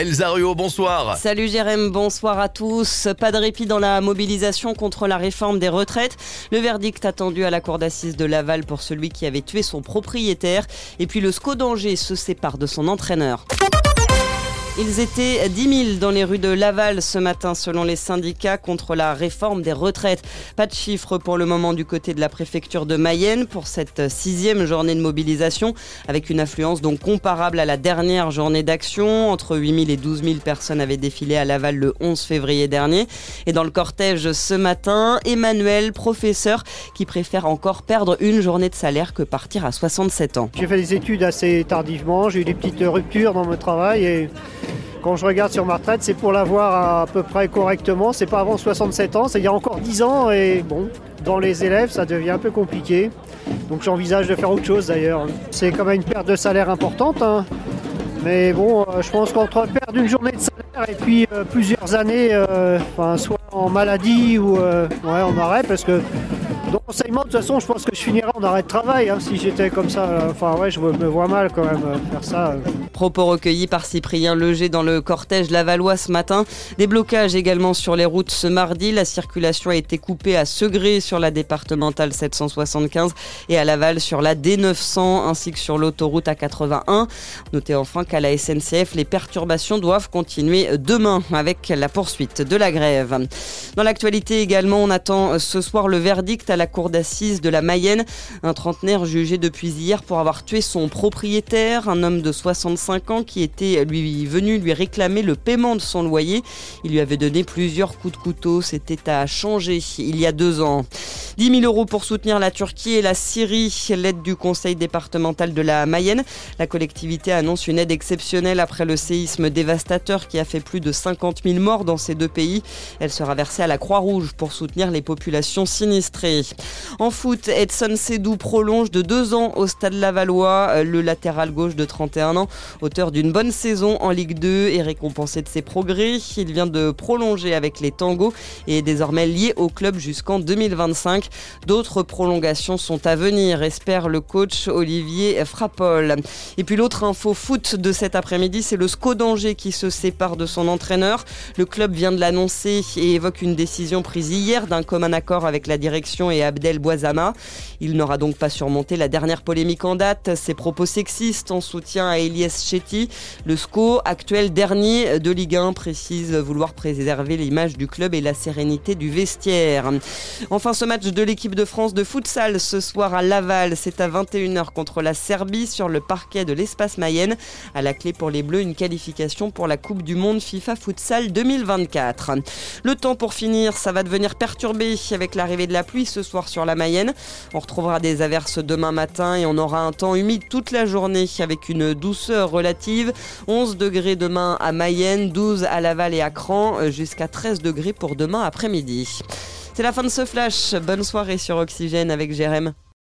Elsa bonsoir. Salut Jérém, bonsoir à tous. Pas de répit dans la mobilisation contre la réforme des retraites. Le verdict attendu à la cour d'assises de Laval pour celui qui avait tué son propriétaire. Et puis le SCO d'Angers se sépare de son entraîneur. Ils étaient 10 000 dans les rues de Laval ce matin selon les syndicats contre la réforme des retraites. Pas de chiffres pour le moment du côté de la préfecture de Mayenne pour cette sixième journée de mobilisation avec une affluence donc comparable à la dernière journée d'action. Entre 8 000 et 12 000 personnes avaient défilé à Laval le 11 février dernier. Et dans le cortège ce matin, Emmanuel, professeur, qui préfère encore perdre une journée de salaire que partir à 67 ans. J'ai fait des études assez tardivement, j'ai eu des petites ruptures dans mon travail et quand je regarde sur ma retraite, c'est pour l'avoir à peu près correctement. C'est pas avant 67 ans, c'est il y a encore 10 ans et bon, dans les élèves, ça devient un peu compliqué. Donc j'envisage de faire autre chose d'ailleurs. C'est quand même une perte de salaire importante. Hein. Mais bon, euh, je pense qu'entre perdre une journée de salaire et puis euh, plusieurs années, euh, soit en maladie ou en arrêt, parce que dans l'enseignement, de toute façon, je pense que je finirais en arrêt de travail hein, si j'étais comme ça. Enfin, ouais, je me vois mal quand même euh, faire ça. Euh. Propos recueillis par Cyprien Leger dans le cortège Lavallois ce matin. Des blocages également sur les routes ce mardi. La circulation a été coupée à Segré sur la départementale 775 et à Laval sur la D900 ainsi que sur l'autoroute A81. Notez enfin qu'à la SNCF, les perturbations doivent continuer demain avec la poursuite de la grève. Dans l'actualité également, on attend ce soir le verdict à la cour d'assises de la Mayenne. Un trentenaire jugé depuis hier pour avoir tué son propriétaire, un homme de 65 ans qui était lui venu lui réclamer le paiement de son loyer. Il lui avait donné plusieurs coups de couteau. C'était à changer il y a deux ans. 10 000 euros pour soutenir la Turquie et la Syrie. L'aide du conseil départemental de la Mayenne. La collectivité annonce une aide exceptionnelle après le séisme dévastateur qui a fait plus de 50 000 morts dans ces deux pays. Elle sera versée à la Croix-Rouge pour soutenir les populations sinistrées. En foot, Edson Sedou prolonge de deux ans au stade Lavallois. Le latéral gauche de 31 ans, auteur d'une bonne saison en Ligue 2 et récompensé de ses progrès. Il vient de prolonger avec les Tangos et est désormais lié au club jusqu'en 2025. D'autres prolongations sont à venir, espère le coach Olivier Frappol. Et puis l'autre info foot de cet après-midi, c'est le SCO d'Angers qui se sépare de son entraîneur. Le club vient de l'annoncer et évoque une décision prise hier d'un commun accord avec la direction et Abdel Boisama. Il n'aura donc pas surmonté la dernière polémique en date, ses propos sexistes en soutien à Elias Chetty. Le SCO, actuel dernier de Ligue 1, précise vouloir préserver l'image du club et la sérénité du vestiaire. Enfin, ce match de l'équipe de France de futsal ce soir à Laval. C'est à 21h contre la Serbie sur le parquet de l'espace Mayenne. À la clé pour les Bleus, une qualification pour la Coupe du Monde FIFA Futsal 2024. Le temps pour finir, ça va devenir perturbé avec l'arrivée de la pluie ce soir sur la Mayenne. On retrouvera des averses demain matin et on aura un temps humide toute la journée avec une douceur relative. 11 degrés demain à Mayenne, 12 à Laval et à Cran, jusqu'à 13 degrés pour demain après-midi. C'est la fin de ce flash. Bonne soirée sur Oxygène avec Jérém.